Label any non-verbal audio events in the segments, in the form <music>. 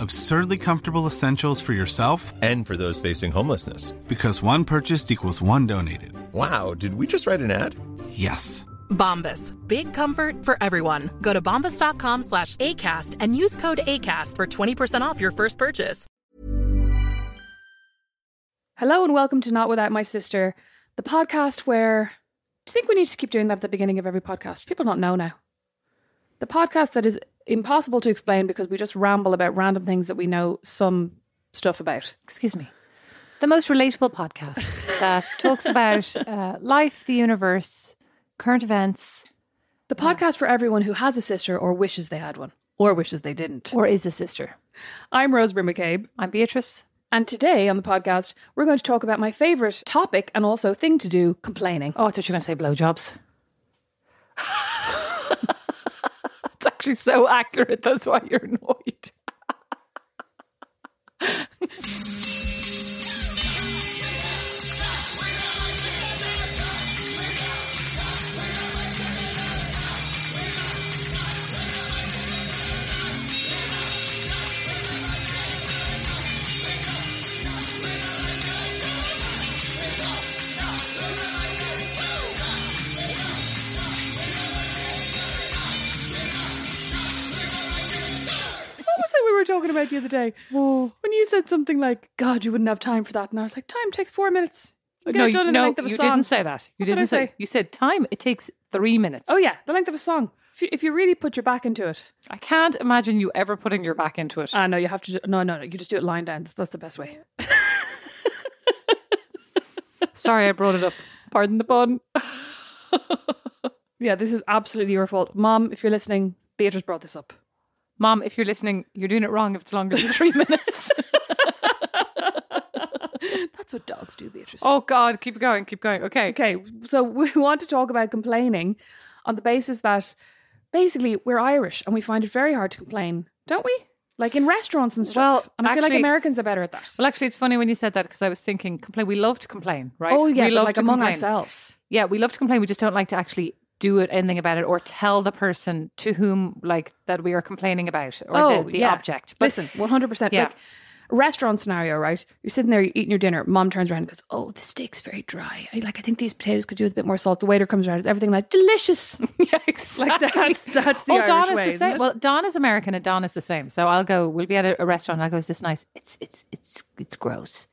Absurdly comfortable essentials for yourself And for those facing homelessness. because one purchased equals one donated. Wow, did we just write an ad? Yes. Bombas. Big comfort for everyone. Go to bombas.com slash ACAST and use code ACAST for 20% off your first purchase. Hello and welcome to Not Without My Sister, the podcast where. Do you think we need to keep doing that at the beginning of every podcast? People don't know now. The podcast that is impossible to explain because we just ramble about random things that we know some stuff about. excuse me, the most relatable podcast <laughs> that talks about uh, life, the universe, current events, The podcast for everyone who has a sister or wishes they had one, or wishes they didn't. or is a sister. I'm Rosemary McCabe, I'm Beatrice. and today on the podcast, we're going to talk about my favourite topic and also thing to do complaining. Oh, I thought you were going to say blowjobs. <laughs> actually so accurate. That's why you're annoyed. <laughs> were talking about the other day? When you said something like, God, you wouldn't have time for that. And I was like, time takes four minutes. You no, you, no, length of a you didn't say that. You What did didn't I say. say? You said time. It takes three minutes. Oh, yeah, the length of a song. If you, if you really put your back into it. I can't imagine you ever putting your back into it. Ah, no, you have to. Do, no, no, no. You just do it lying down. That's, that's the best way. <laughs> Sorry, I brought it up. Pardon the pun. <laughs> Yeah, this is absolutely your fault. Mom, if you're listening, Beatrice brought this up. Mom, if you're listening, you're doing it wrong if it's longer than three <laughs> minutes. That's what dogs do, Beatrice. oh, God. Keep going. Keep going. Okay. okay. So <laughs> we want to talk about complaining on the basis that basically we're Irish and we find it very hard to complain, don't we? Like in restaurants and stuff. Well, and I feel like Americans are better at that. Well, actually, it's funny when you said that because I was thinking, complain. We love to complain, right? oh, yeah, we love like among complain. ourselves. Yeah, we love to complain. We just don't like to actually do it, anything about it or tell the person to whom, like, that we are complaining about or oh, the, the yeah. object. But Listen, 100%. Yeah. Like, restaurant scenario, right? You're sitting there, you're eating your dinner. Mom turns around and goes, "Oh, the steak's very dry. I like. I think these potatoes could do with a bit more salt." The waiter comes around, it's everything like delicious. <laughs> yeah, exactly. that's- that's the oh, Irish Don is way, the same. Well, Don is American and Don is the same. So I'll go. We'll be at a, a restaurant. I'll go. Is this nice? It's it's it's it's gross.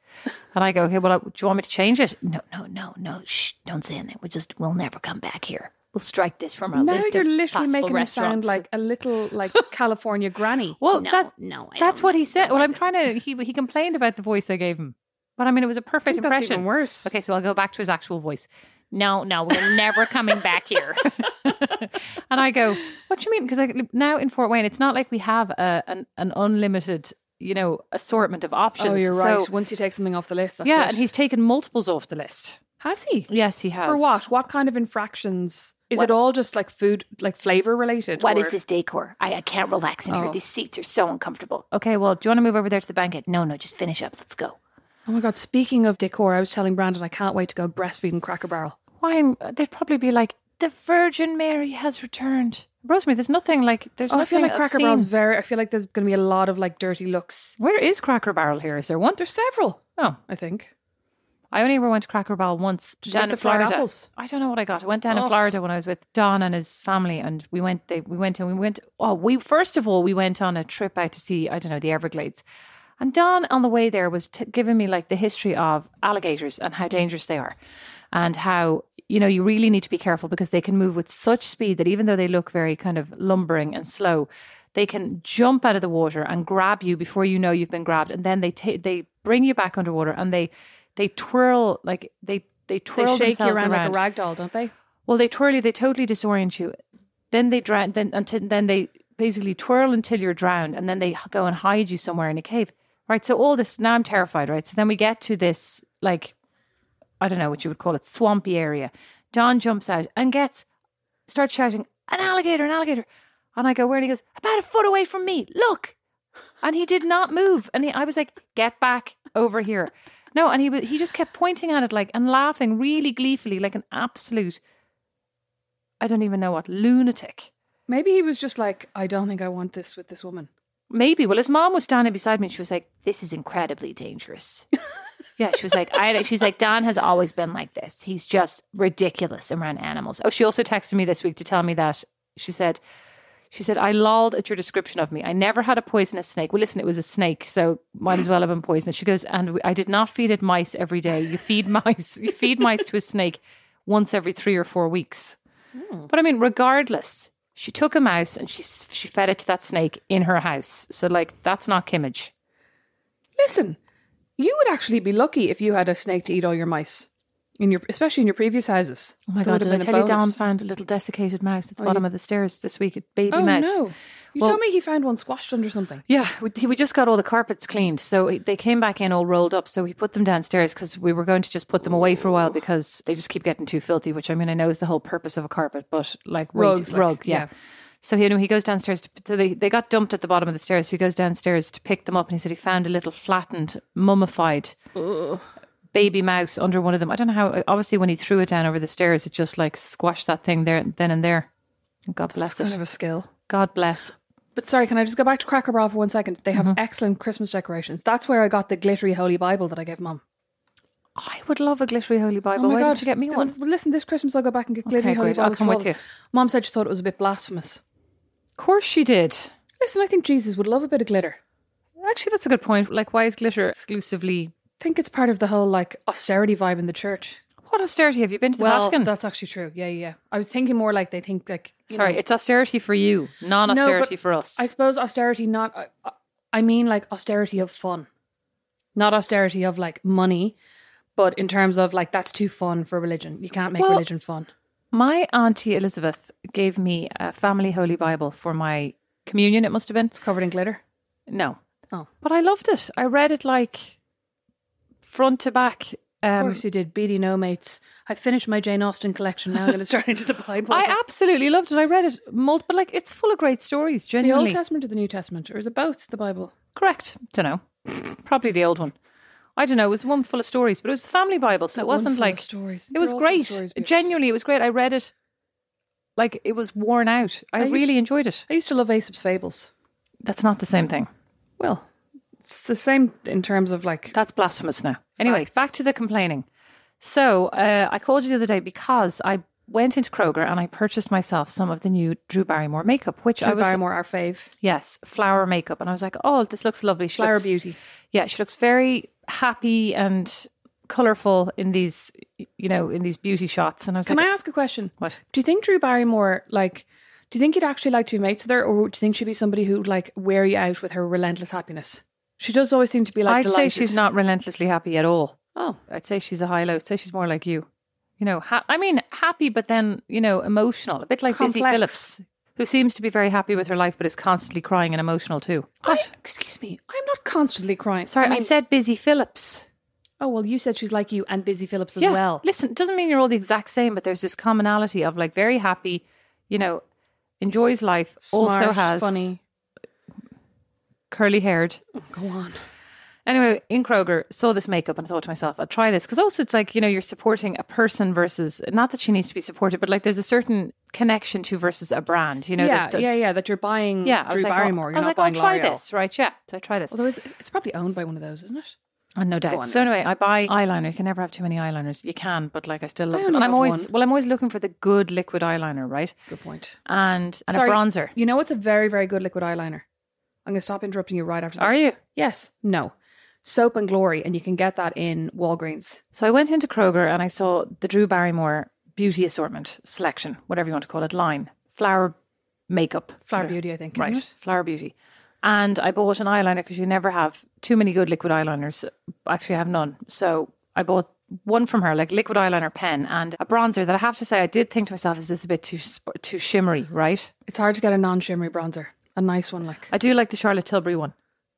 And I go. Okay. Well, uh, do you want me to change it? No, no, no, no. Shh! Don't say anything. We just we'll never come back here. We'll strike this from our now list you're of literally making him sound like a little like <laughs> California granny. Well, No, that, no, I that's what he said. Well, I'm trying to. He he complained about the voice I gave him, but I mean, it was a perfect think that's impression. even worse. Okay, so I'll go back to his actual voice. No, no, we're never coming back here. <laughs> <laughs> and I go, "What do you mean?" Because now in Fort Wayne, it's not like we have a an, an unlimited, you know, assortment of options. Oh, you're So- right. Once you take something off the list, that's yeah, it. and he's taken multiples off the list. Has he Yes, he has. for what? What kind of infractions? Is What- it all just like food, like flavor related? What is this decor? I, I can't relax in Oh. here. These seats are so uncomfortable. Okay, well, do you want to move over there to the banquet? No, no, just finish up. Let's go. Oh my god! Speaking of decor, I was telling Brandon I can't wait to go breastfeeding Cracker Barrel. Why? I'm- They'd probably be like the Virgin Mary has returned. Rosemary, there's nothing like there's Oh, I nothing feel like Cracker Barrel's very. I feel like there's going to be a lot of like dirty looks. Where is Cracker Barrel here? Is there one? There's several. Oh, I think. I only ever went to Cracker Barrel once Did down in Florida. apples? I don't know what I got. I went down in Oh. Florida when I was with Don and his family, and we went. They we went and we went. Oh, we first of all we went on a trip out to see I don't know the Everglades, and Don on the way there was t- giving me like the history of alligators and how dangerous they are, and how you know you really need to be careful because they can move with such speed that even though they look very kind of lumbering and slow, they can jump out of the water and grab you before you know you've been grabbed, and then they ta- they bring you back underwater and they they twirl like they they They twirl shake you themselves around, around. like a rag doll, don't they? Well, they twirl you. They totally disorient you. Then they drown. Then until then they basically twirl until you're drowned, and then they go and hide you somewhere in a cave. Right. So all this now I'm terrified. Right. So then we get to this like I don't know what you would call it swampy area. Don jumps out and gets starts shouting an alligator, an alligator, and I go where? And he goes about a foot away from me. Look. And he did not move. And he, I was like, get back over here. No, and he he just kept pointing at it like and laughing really gleefully, like an absolute I don't even know what lunatic. Maybe he was just like, I don't think I want this with this woman. Maybe. Well, his mom was standing beside me and she was like, This is incredibly dangerous. <laughs> yeah, she was like, I she's like, Dan has always been like this. He's just ridiculous around animals. Oh, she also texted me this week to tell me that she said she said, I lolled at your description of me. I never had a poisonous snake. Well, listen, it was a snake, so might as well have been poisonous. She goes, and I did not feed it mice every day. You feed <laughs> mice, you feed mice to a snake once every three or four weeks. Hmm. But I mean, regardless, she took a mouse and she she fed it to that snake in her house. So like, that's not kimmage. Listen, you would actually be lucky if you had a snake to eat all your mice, in your especially in your previous houses. Oh my god! Did I have been a tell you Don found a little desiccated mouse at the Oh, bottom you- of the stairs this week? A baby Oh mouse. no! You Well- told me he found one squashed under something. Yeah, we, we just got all the carpets cleaned, so they came back in all rolled up. So we put them downstairs because we were going to just put them away for a while because they just keep getting too filthy. Which I mean, I know is the whole purpose of a carpet, but like Rugs, too- like, rug, yeah. yeah. So he, he goes downstairs. To, so they, they got dumped at the bottom of the stairs. So he goes downstairs to pick them up, and he said he found a little flattened, mummified baby mouse under one of them. I don't know how. Obviously, when he threw it down over the stairs, it just like squashed that thing there then and there. God bless That's kind it. of a skill. God bless. But sorry, can I just go back to Cracker Barrel for one second? They Mm-hmm. have excellent Christmas decorations. That's where I got the glittery Holy Bible that I gave Mum. I would love a glittery holy Bible. oh my Why god! didn't you get me one? well, listen, this Christmas I'll go back and get glittery Okay, Holy Bible. I'll come with you. Mum said she thought it was a bit blasphemous. Of course she did. Listen, I think Jesus would love a bit of glitter. Actually, that's a good point. Like, why is glitter exclusively? I think it's part of the whole like austerity vibe in the church. What austerity have you been to the well, Vatican? that's actually true. Yeah, yeah. I was thinking more like they think like Sorry, know- it's austerity for you, non-austerity but for us. I suppose austerity not. I, I mean, like austerity of fun, not austerity of like money, but in terms of like that's too fun for religion. You can't make Well- religion fun. My auntie Elizabeth gave me a family holy Bible for my communion. It must have been It's covered in glitter. no, Oh. but I loved it. I read it like front to back. Of Um, course you did. Beady no mates. I finished my Jane Austen collection. Now I'm going to start into the Bible. <laughs> I absolutely loved it. I read it multiple, but like it's full of great stories. Genuinely, the Old Testament or the New Testament, or is it both? The Bible. correct. Don't know. Probably the old one. I don't know. It was one full of stories, but it was the family Bible, so it wasn't like stories. It was They're great. stories, Genuinely, it was great. I read it like it was worn out. I, I used- really enjoyed it. I used to love Aesop's fables. That's not the same thing. Well, it's the same in terms of like. That's blasphemous now. Anyway, Facts. back to the complaining. So uh, I called you the other day because I went into Kroger and I purchased myself some of the new Drew Barrymore makeup, which I was Barrymore, our fave. yes, flower makeup, and I was like, oh, this looks lovely. She Flower looks- Beauty. Yeah, she looks very happy and colorful in these, you know, in these beauty shots. And I was like Can like, I ask a question? What? Do you think Drew Barrymore, like, do you think you'd actually like to be mates with her, or do you think she'd be somebody who'd like wear you out with her relentless happiness? She does always seem to be like. I'd say she's not relentlessly happy at all. Oh, I'd say she's a high low. I'd say she's more like you. You know, ha- I mean, happy, but then, you know, emotional. A bit like Busy Complex. Phillips, who seems to be very happy with her life, but is constantly crying and emotional too. I, excuse me. I'm not constantly crying. Sorry, I, mean- said Busy Phillips. Oh well, you said she's like you and Busy Phillips as yeah. well. Listen, it doesn't mean you're all the exact same, but there's this commonality of like very happy, you know, enjoys life, also has funny. Curly haired. Oh, go on. Anyway, in Kroger, saw this makeup and I thought to myself, I'll try this. Because also, it's like, you know, you're supporting a person versus, not that she needs to be supported, but like there's a certain connection to versus a brand, you know? yeah, that, yeah, yeah. That you're buying Yeah, I Drew was like, oh, Barrymore. oh, You're I was not like, oh, buying I'll try L'Oreal. this, right? Yeah, so I try this. Although it's, it's probably owned by one of those, isn't it? Oh, no doubt. So anyway, I buy eyeliner. You can never have too many eyeliners. You can, but like I still love I them. And I'm always one. well, I'm always looking for the good liquid eyeliner, right? Good point. And and Sorry, a bronzer. You know what's a very, very good liquid eyeliner? I'm going to stop interrupting you right after this. Are you? Yes. No. Soap and Glory, and you can get that in Walgreens. So I went into Kroger and I saw the Drew Barrymore beauty assortment selection, whatever you want to call it, line flower makeup, Flower whatever. Beauty, I think. right? Flower beauty. And I bought an eyeliner because you never have too many good liquid eyeliners. Actually, I have none. So I bought one from her, like liquid eyeliner pen, and a bronzer that I have to say I did think to myself, is this a bit too too shimmery, right? It's hard to get a non shimmery bronzer. A nice one, like. I do like the Charlotte Tilbury one.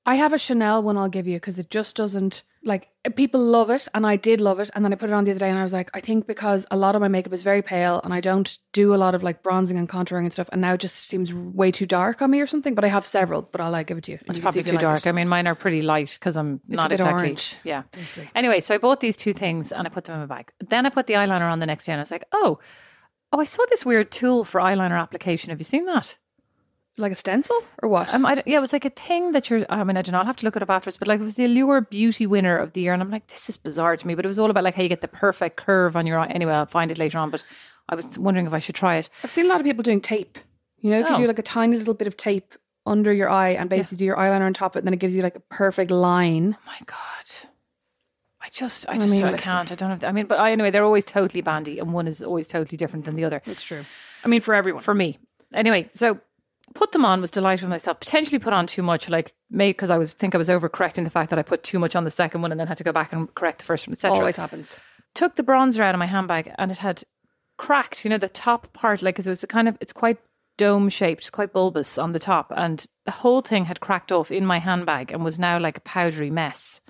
I have a Chanel one I'll give you because it just doesn't like people love it and I did love it and then I put it on the other day and I was like I think because a lot of my makeup is very pale and I don't do a lot of like bronzing and contouring and stuff and now it just seems way too dark on me or something but I have several but I'll like give it to you. It's you probably too like dark. it. I mean, mine are pretty light because I'm a not exactly. orange, Yeah. basically. Anyway, so I bought these two things and I put them in my bag. Then I put the eyeliner on the next day and I was like, oh, oh, I saw this weird tool for eyeliner application. Have you seen that? Like a stencil or what? Um, I, yeah, it was like a thing that you're. I mean, I don't know. I'll have to look it up afterwards. But like, it was the Allure Beauty winner of the year, and I'm like, this is bizarre to me. But it was all about like how you get the perfect curve on your eye. Anyway, I'll find it later on. But I was wondering if I should try it. I've seen a lot of people doing tape. You know, if you Oh. do like a tiny little bit of tape under your eye and basically do your eyeliner on top of it, then it gives you like a perfect line. my god i just i I just mean, I can't i don't have i mean but I, anyway they're always totally bandy and one is always totally different than the other It's true. I mean, for everyone. for me anyway so put them on was delighted with myself potentially put on too much like maybe because i was think i was overcorrecting the fact that i put too much on the second one and then had to go back and correct the first one etc Always happens. took the bronzer out of my handbag and it had cracked you know the top part like 'cause it was a kind of it's quite dome shaped quite bulbous on the top and the whole thing had cracked off in my handbag and was now like a powdery mess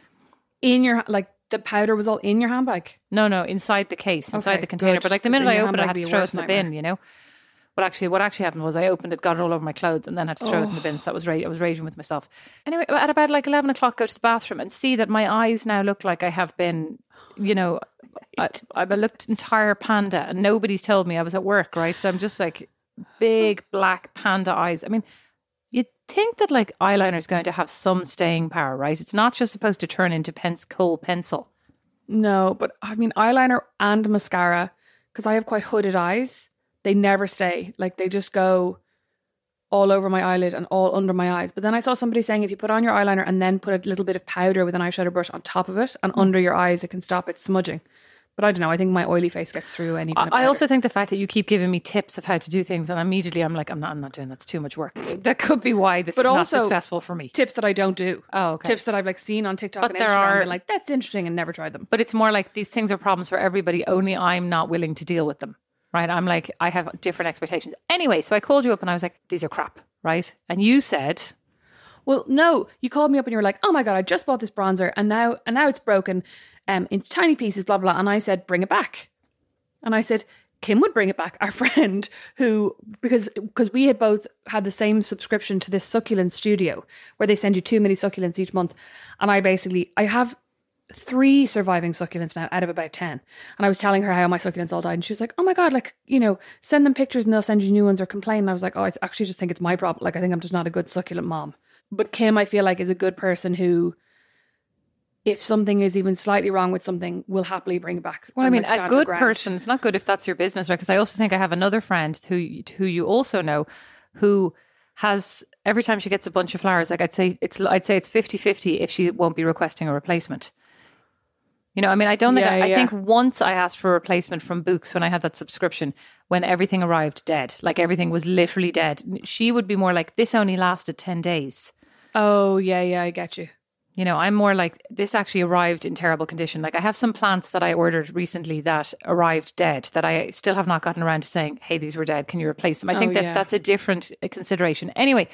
In your like the powder was all in your handbag. No, no, inside the case, inside Okay, the container. good, But like the minute I opened it, I had to throw it in the bin, you know. But actually, what actually happened was I opened it, got it all over my clothes, and then had to throw it in the oh. bin. So that was ra- I was raging with myself. Anyway, at about like eleven o'clock, go to the bathroom and see that my eyes now look like I have been, you know, <sighs> I, I've looked entire panda, and nobody's told me I was at work, right? So I'm just like big <laughs> black panda eyes. I mean, you'd think that like eyeliner is going to have some staying power, right? It's not just supposed to turn into pens- kohl pencil. No, but I mean eyeliner and mascara because I have quite hooded eyes. They never stay. Like they just go all over my eyelid and all under my eyes. But then I saw somebody saying if you put on your eyeliner and then put a little bit of powder with an eyeshadow brush on top of it and Hmm. under your eyes, it can stop it smudging. But I don't know. I think my oily face gets through any. Kind of I also think the fact that you keep giving me tips of how to do things, and immediately I'm like, I'm not, I'm not doing that. It's too much work. <laughs> That could be why this But is also- not successful for me. tips that I don't do. Oh, okay. Tips that I've like seen on TikTok But and there Instagram. are- and like that's interesting and never tried them. But it's more like these things are problems for everybody. Only I'm not willing to deal with them. Right? I'm like, I have different expectations. Anyway, so I called you up and I was like, these are crap. Right? And you said, Well, no, you called me up and you were like, "Oh my god, I just bought this bronzer and now and now it's broken um in tiny pieces blah blah." And I said, "Bring it back." And I said, Kim would bring it back, our <laughs> friend who because because we had both had the same subscription to this succulent studio where they send you too many succulents each month. And I basically I have three surviving succulents now out of about 10. And I was telling her how my succulents all died. And she was like, oh my God, like, you know, send them pictures and they'll send you new ones or complain. And I was like, oh, I actually just think it's my problem. Like, I think I'm just not a good succulent mom. But Kim, I feel like, is a good person who, if something is even slightly wrong with something, will happily bring it back. Well, I mean, like, a good person. It's not good if that's your business, right? Because I also think I have another friend who who you also know, who has every time she gets a bunch of flowers, like I'd say it's I'd say it's 50-50 if she won't be requesting a replacement. You know, I mean, I don't think Yeah, I, yeah. I think once I asked for a replacement from Books when I had that subscription, when everything arrived dead, like everything was literally dead. She would be more like, "This only lasted ten days." Oh, yeah, yeah, I get you. You know, I'm more like this actually arrived in terrible condition. Like I have some plants that I ordered recently that arrived dead that I still have not gotten around to saying, "Hey, these were dead. Can you replace them?" I think Oh, that yeah. that's a different uh, consideration. Anyway,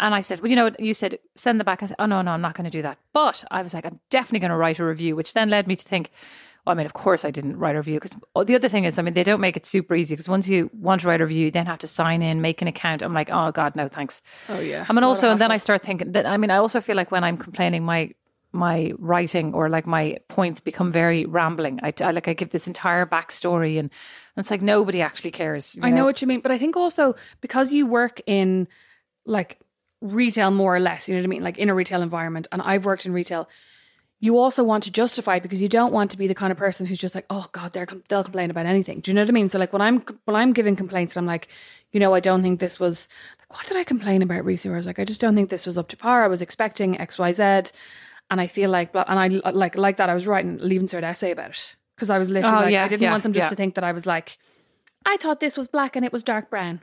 and I said, "Well, you know, what? you said send them back." I said, "Oh no, no, I'm not going to do that." But I was like, "I'm definitely going to write a review," which then led me to think. Well, I mean, of course, I didn't write a review because the other thing is, I mean, they don't make it super easy because once you want to write a review, you then have to sign in, make an account. I'm like, oh God, no, thanks. Oh, yeah. I mean, also, and then I start thinking that, I mean, I also feel like when I'm complaining, my my writing or like my points become very rambling. I, I like I give this entire backstory, and, and it's like nobody actually cares. you I know what you mean, but I think also because you work in like retail more or less, you know what I mean, like in a retail environment, and I've worked in retail. You also want to justify it because you don't want to be the kind of person who's just like, oh God, they're they'll complain about anything. Do you know what I mean? So like when I'm when I'm giving complaints, I'm like, you know, I don't think this was like what did I complain about recently? Where I was like, I just don't think this was up to par. I was expecting X Y Z, and I feel like and I like like that. I was writing leaving cert essay about it because I was literally Oh, like, yeah, I didn't yeah, want them just yeah. to think that I was like, I thought this was black and it was dark brown.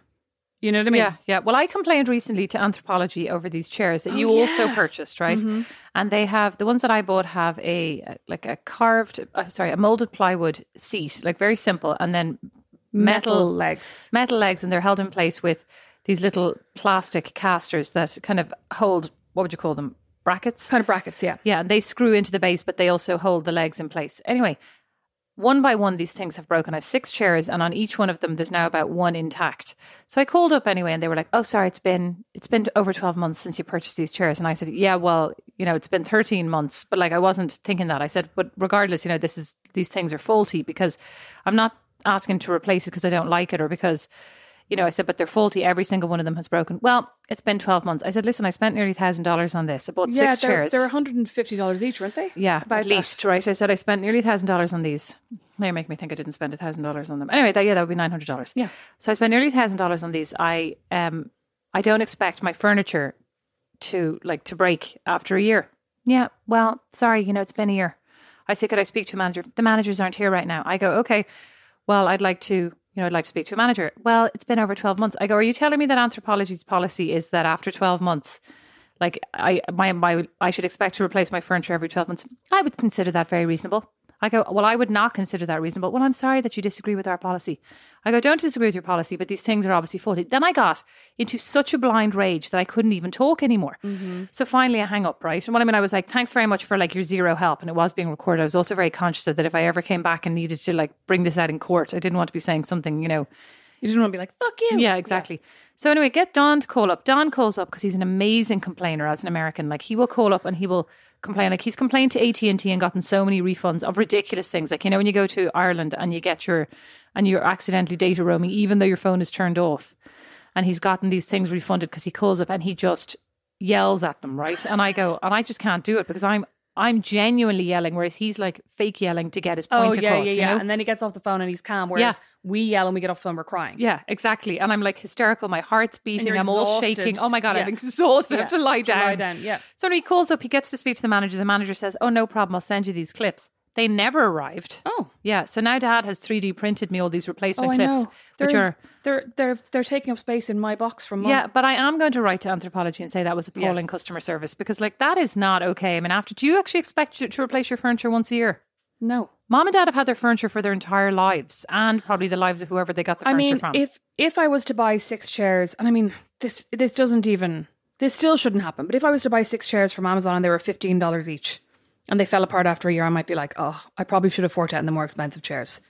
You know what I mean? Yeah, yeah. Well, I complained recently to Anthropologie over these chairs that Oh, you also purchased, right? Mm-hmm. And they have the ones that I bought have a like a carved, uh, sorry, a molded plywood seat, like very simple, and then Metal, metal legs. metal legs, and they're held in place with these little plastic casters that kind of hold what would you call them brackets? Kind of brackets, yeah. Yeah, and they screw into the base, but they also hold the legs in place. Anyway, one by one, these things have broken. I have six chairs, and on each one of them, there's now about one intact. So I called up anyway, and they were like, "Oh, sorry, it's been it's been over twelve months since you purchased these chairs." And I said, "Yeah, well, you know, it's been thirteen months, but like I wasn't thinking that." I said, "But regardless, you know, this is these things are faulty because I'm not asking to replace it because I don't like it or because." You know, I said, but they're faulty. Every single one of them has broken. Well, it's been 12 months. I said, listen, I spent nearly $1,000 on this. I bought Yeah, six they're, chairs. they're $150 each, weren't they? Yeah, About at least, right? I said I spent nearly thousand dollars on these. Now you make me think I didn't spend a thousand dollars on them. Anyway, that, yeah, that would be nine hundred dollars. Yeah. So I spent nearly thousand dollars on these. I um I don't expect my furniture to like to break after a year. Yeah. Well, sorry, you know, it's been a year. I said, could I speak to a manager? The managers aren't here right now. I go, okay. Well, I'd like to, you know, I'd like to speak to a manager. Well, it's been over 12 months. I go, are you telling me that Anthropologie's policy is that after 12 months, like I my my I should expect to replace my furniture every 12 months. I would consider that very reasonable. I go, well, I would not consider that reasonable. Well, I'm sorry that you disagree with our policy. I go, don't disagree with your policy, but these things are obviously faulty. Then I got into such a blind rage that I couldn't even talk anymore. Mm-hmm. So finally I hang up, right? And what I mean, I was like, thanks very much for like your zero help. And it was being recorded. I was also very conscious of that if I ever came back and needed to like bring this out in court, I didn't want to be saying something, you know, You didn't want to be like, fuck you. yeah, exactly. So anyway, get Don to call up. Don calls up because he's an amazing complainer as an American. Like he will call up and he will complain. Like he's complained to AT and T and gotten so many refunds of ridiculous things. Like you know when you go to Ireland and you get your and you're accidentally data roaming, even though your phone is turned off, and he's gotten these things refunded because he calls up and he just yells at them, right? And I go and I just can't do it because I'm I'm genuinely yelling, whereas he's like fake yelling to get his Oh, point yeah, across. yeah, you yeah. know? And then he gets off the phone and he's calm, whereas we yell and we get off the phone, we're crying. Yeah, exactly. And I'm like hysterical. My heart's beating. I'm all shaking. Oh my God, I'm Yeah. exhausted. I have to lie to down. lie down, yeah. So when he calls up, he gets to speak to the manager. The manager says, Oh, no problem. I'll send you these clips. They never arrived. Oh. Yeah. So now dad has 3D printed me all these replacement Oh, I clips, which They're, are. they're they're they're taking up space in my box from mine. Yeah, but I am going to write to Anthropologie and say that was appalling customer service because, like, that is not okay. I mean, after, do you actually expect to, to replace your furniture once a year? No. Mom and dad have had their furniture for their entire lives and probably the lives of whoever they got the I furniture mean, from. if if I was to buy six chairs, and I mean this this doesn't even this still shouldn't happen. But if I was to buy six chairs from Amazon and they were fifteen dollars each, and they fell apart after a year, I might be like, oh, I probably should have forked out in the more expensive chairs.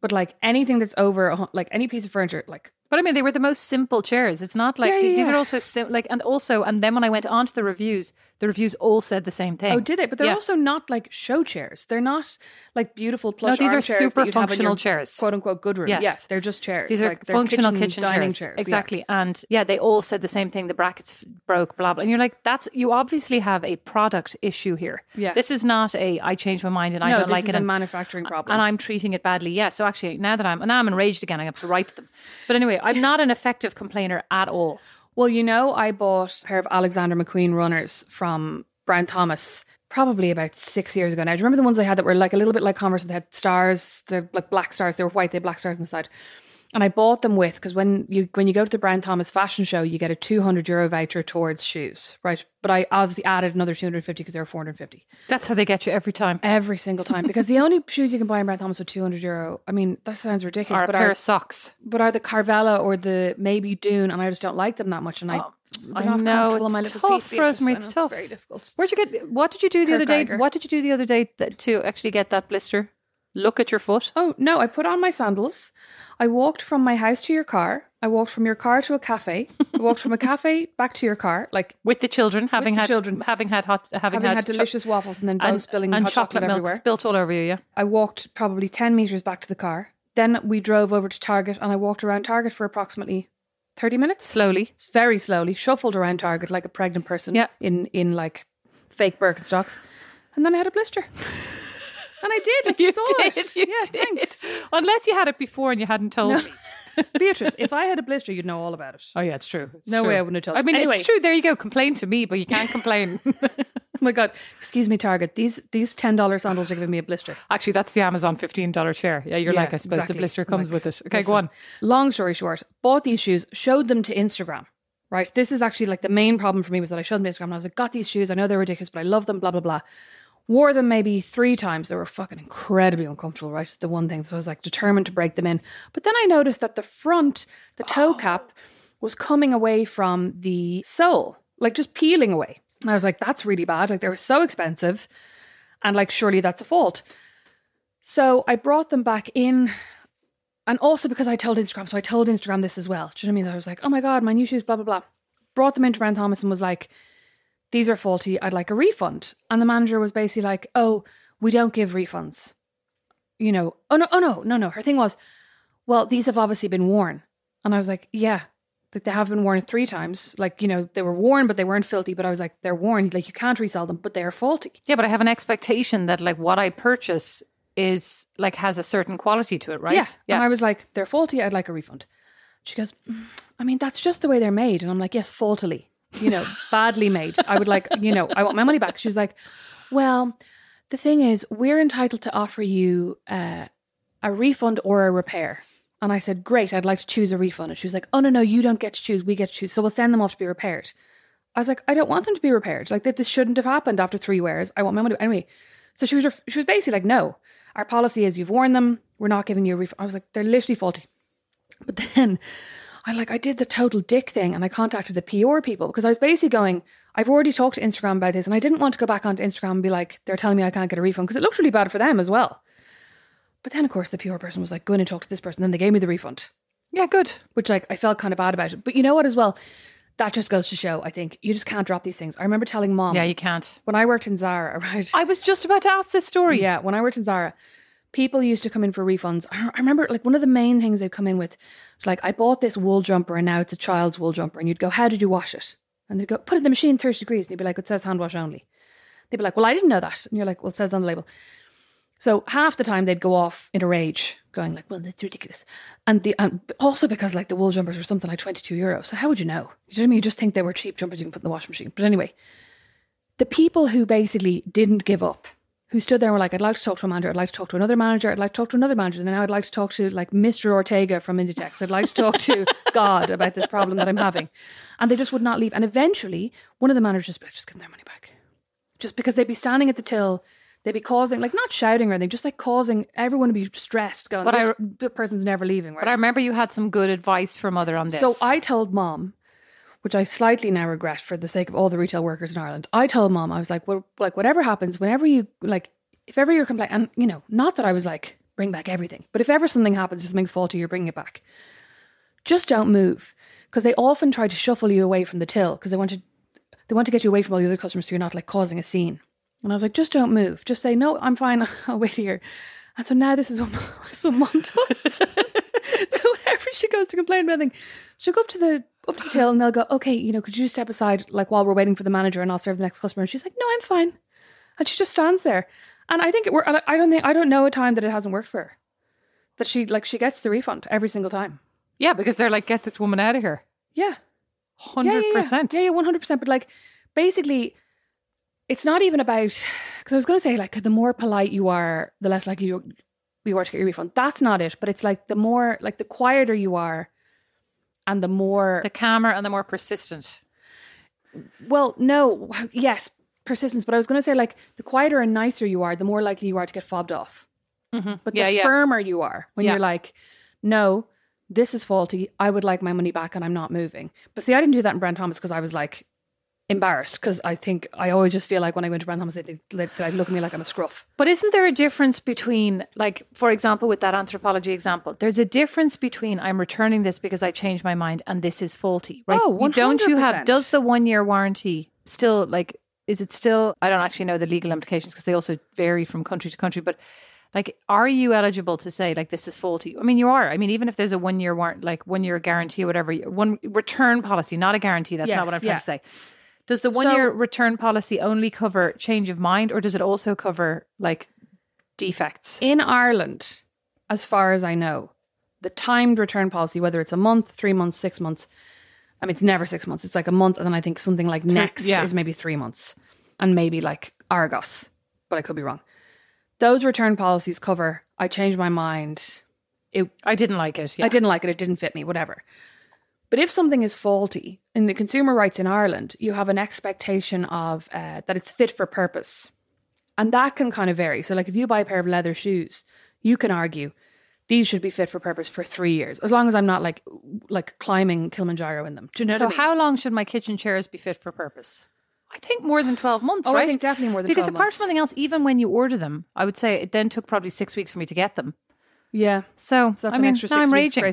But like anything that's over, like any piece of furniture, like But I mean, they were the most simple chairs. It's not like Yeah, yeah, these are also sim- like, and also, and then when I went onto the reviews, the reviews all said the same thing. oh, did it? But they're Yeah. also not like show chairs. They're not like beautiful plush. these are super that you'd have in functional your chairs. quote unquote good room. Yes. Yeah, they're just chairs. These are like, functional kitchen, dining chairs. chairs. yeah. Exactly. And yeah, they all said the same thing. The brackets broke, blah, blah. And you're like, that's, you obviously have a product issue here. Yeah. This is not a, I changed my mind and I No, don't this like is it. a and- manufacturing problem. And I'm treating it badly. Yeah. So actually, now that I'm, now I'm enraged again, I have to write to them. But anyway, I'm not an effective complainer at all. Well, you know, I bought a pair of Alexander McQueen runners from Brown Thomas probably about six years ago now. Do you remember the ones they had that were like a little bit like Converse, but they had stars, they're like black stars. They were white, they had black stars on the side. And I bought them with because when you when you go to the Brown Thomas fashion show, you get a two hundred euro voucher towards shoes, right? But I obviously added another two hundred fifty because they were four hundred fifty That's how they get you every time. every single time. <laughs> Because the only shoes you can buy in Brown Thomas are two hundred euro, I mean, that sounds ridiculous. Or a but pair are, of socks. but are the Carvela or the maybe Dune, and I just don't like them that much. And I, Oh, I not know, comfortable on my it's tough, feet. It's just- Rosemary, I know it's tough. very difficult. Where'd you get? What did you do the other day? Geiger. What did you do the other day that, to actually get that blister? Look at your foot. Oh, no, I put on my sandals. I walked from my house to your car. I walked from your car to a cafe. I walked from a cafe <laughs> back to your car, like With the children, having had children. having had hot, having, having had cho- delicious waffles and then and, both spilling and hot chocolate, chocolate, everywhere. spilt all over you. Yeah, I walked probably 10 meters back to the car. Then we drove over to Target and I walked around Target for approximately 30 minutes. slowly. Very slowly, shuffled around Target like a pregnant person Yeah. in, in like fake Birkenstocks. And then I had a blister. <laughs> and I did, like you, saw it. you yeah, did. thanks. Unless you had it before and you hadn't told me. <laughs> Beatrice, if I had a blister, you'd know all about it. Oh yeah, it's true. It's No true. way I wouldn't have told I mean, Anyway. it's true. There you go. Complain to me, but you can't complain. <laughs> Oh my god, excuse me, Target. These these ten dollar sandals are giving me a blister. Actually, that's the Amazon fifteen dollar chair. Yeah, you're Yeah, like, I suppose exactly. the blister comes Like, with it. Okay, listen, go on. Long story short, bought these shoes, showed them to Instagram. Right, this is actually like the main problem for me was that I showed them to Instagram and I was like, got these shoes. I know they're ridiculous, but I love them. Blah blah blah. Wore them maybe three times. They were fucking incredibly uncomfortable. Right, the one thing. So I was like determined to break them in. But then I noticed that the front, the toe oh. cap, was coming away from the sole, like just peeling away. And I was like, that's really bad. Like they were so expensive, and like surely that's a fault. So I brought them back in. And also because I told Instagram, so I told Instagram this as well. Do you know what I mean? I was like, oh my God, my new shoes, blah, blah, blah. Brought them into Brown Thomas and was like, these are faulty. I'd like a refund. And the manager was basically like, oh, we don't give refunds. You know, oh no, oh no, no, no. Her thing was, well, these have obviously been worn. And I was like, yeah, like they have been worn three times. Like, you know, they were worn, but they weren't filthy. But I was like, they're worn. Like, you can't resell them, but they are faulty. Yeah, but I have an expectation that like what I purchase is like has a certain quality to it, right? Yeah. And I was like, they're faulty. I'd like a refund. She goes, "Mm, I mean, that's just the way they're made. And I'm like, yes, faultily, you know, badly made. I would like, you know, I want my money back. She was like, well, the thing is, we're entitled to offer you uh, a refund or a repair. And I said, great, I'd like to choose a refund. And she was like, oh, no, no, you don't get to choose. We get to choose. So we'll send them off to be repaired. I was like, I don't want them to be repaired. Like this shouldn't have happened after three wears. I want my money anyway. So she was, ref- she was basically like, no, our policy is you've worn them. We're not giving you a refund. I was like, they're literally faulty. But then I like, I did the total dick thing and I contacted the PR people because I was basically going, I've already talked to Instagram about this and I didn't want to go back onto Instagram and be like, they're telling me I can't get a refund because it looked really bad for them as well. But then, of course, the PR person was like, go in and talk to this person. And Then they gave me the refund yeah, good. which like I felt kind of bad about it. But you know what, as well, that just goes to show. I think you just can't drop these things. I remember telling mom Yeah, you can't. when I worked in Zara, <laughs> right? I was just about to ask this story. yeah, when I worked in Zara, people used to come in for refunds. I I remember like one of the main things they'd come in with was like, I bought this wool jumper and now it's a child's wool jumper, and you'd go, how did you wash it? And they'd go, put it in the machine, thirty degrees, and you'd be like, it says hand wash only. They'd be like, well, I didn't know that, and you're like, well, it says on the label. So half the time they'd go off in a rage, going like, "Well, that's ridiculous," and the and also because like the wool jumpers were something like twenty two euros. So how would you know? You know what I mean? You just think they were cheap jumpers you can put in the washing machine. But anyway, the people who basically didn't give up, who stood there and were like, "I'd like to talk to a manager. I'd like to talk to another manager. I'd like to talk to another manager. And now I'd like to talk to like Mr. Ortega from Inditex. I'd like to talk to <laughs> God about this problem that I'm having," and they just would not leave. And eventually, one of the managers just be like, just give them their money back just because they'd be standing at the till, they'd be causing like not shouting or anything, just like causing everyone to be stressed, going, But "This b- person's never leaving." Right? But I remember you had some good advice for mother on this. so I told mom, which I slightly now regret for the sake of all the retail workers in Ireland. I told mom, I was like, "Well, like whatever happens, whenever you like, if ever you're complaining, and you know, not that I was like bring back everything, but if ever something happens, something's faulty, you're bringing it back. Just don't move because they often try to shuffle you away from the till because they want to they want to get you away from all the other customers so you're not like causing a scene. And I was like, just don't move. Just say, no, I'm fine. <laughs> I'll wait here. And so now this is what, <laughs> what mom does. <laughs> so whenever she goes to complain about anything, she'll go up to the up to the till and they'll go, okay, you know, could you just step aside like while we're waiting for the manager and I'll serve the next customer. And she's like, no, I'm fine. And she just stands there. And I think it worked. I don't think I don't know a time that it hasn't worked for her. That she like she gets the refund every single time. yeah, because they're like, get this woman out of here. Yeah. Hundred Yeah, yeah. Yeah, yeah, one hundred percent. But like, basically, it's not even about. Because I was going to say, like, the more polite you are, the less likely you you are to get your refund. That's not it. But it's like the more, like, the quieter you are, and the more. The calmer and the more persistent. well, no, yes, persistence. But I was going to say, like, the quieter and nicer you are, the more likely you are to get fobbed off. Mm-hmm. But Yeah, the yeah. firmer you are when Yeah. you're like, no, this is faulty. I would like my money back and I'm not moving. But see, I didn't do that in Brown Thomas because I was like, embarrassed because I think I always just feel like when I go into Brown Thomas, they, they, they look at me like I'm a scruff. But isn't there a difference between, like, for example, with that Anthropologie example, there's a difference between I'm returning this because I changed my mind and this is faulty, right? Oh, You- Don't you have, does the one year warranty still, like, is it still, I don't actually know the legal implications because they also vary from country to country, but like, are you eligible to say, like, this is faulty? I mean, you are. I mean, even if there's a one year warrant, like, one year guarantee or whatever, one return policy, not a guarantee. That's not what I'm trying yeah. to say. Does the one year return policy only cover change of mind or does it also cover, like, defects? In Ireland, as far as I know, the timed return policy, whether it's a month, three months, six months, I mean, it's never six months. It's like a month, and then I think something like next yeah. is maybe three months, and maybe like Argos, but I could be wrong. Those return policies cover. I changed my mind. It I didn't like it. Yeah. I didn't like it. It didn't fit me. Whatever. But if something is faulty in the consumer rights in Ireland, you have an expectation of uh, that it's fit for purpose, and that can kind of vary. So, like if you buy a pair of leather shoes, you can argue these should be fit for purpose for three years, as long as I'm not like like climbing Kilimanjaro in them. Do you know So I mean? how long should my kitchen chairs be fit for purpose? I think more than 12 months, Oh, I think definitely more than Because 12 apart months. from anything else, even when you order them, I would say it then took probably six weeks for me to get them. yeah, So, so that's I an mean, extra now I'm weeks raging.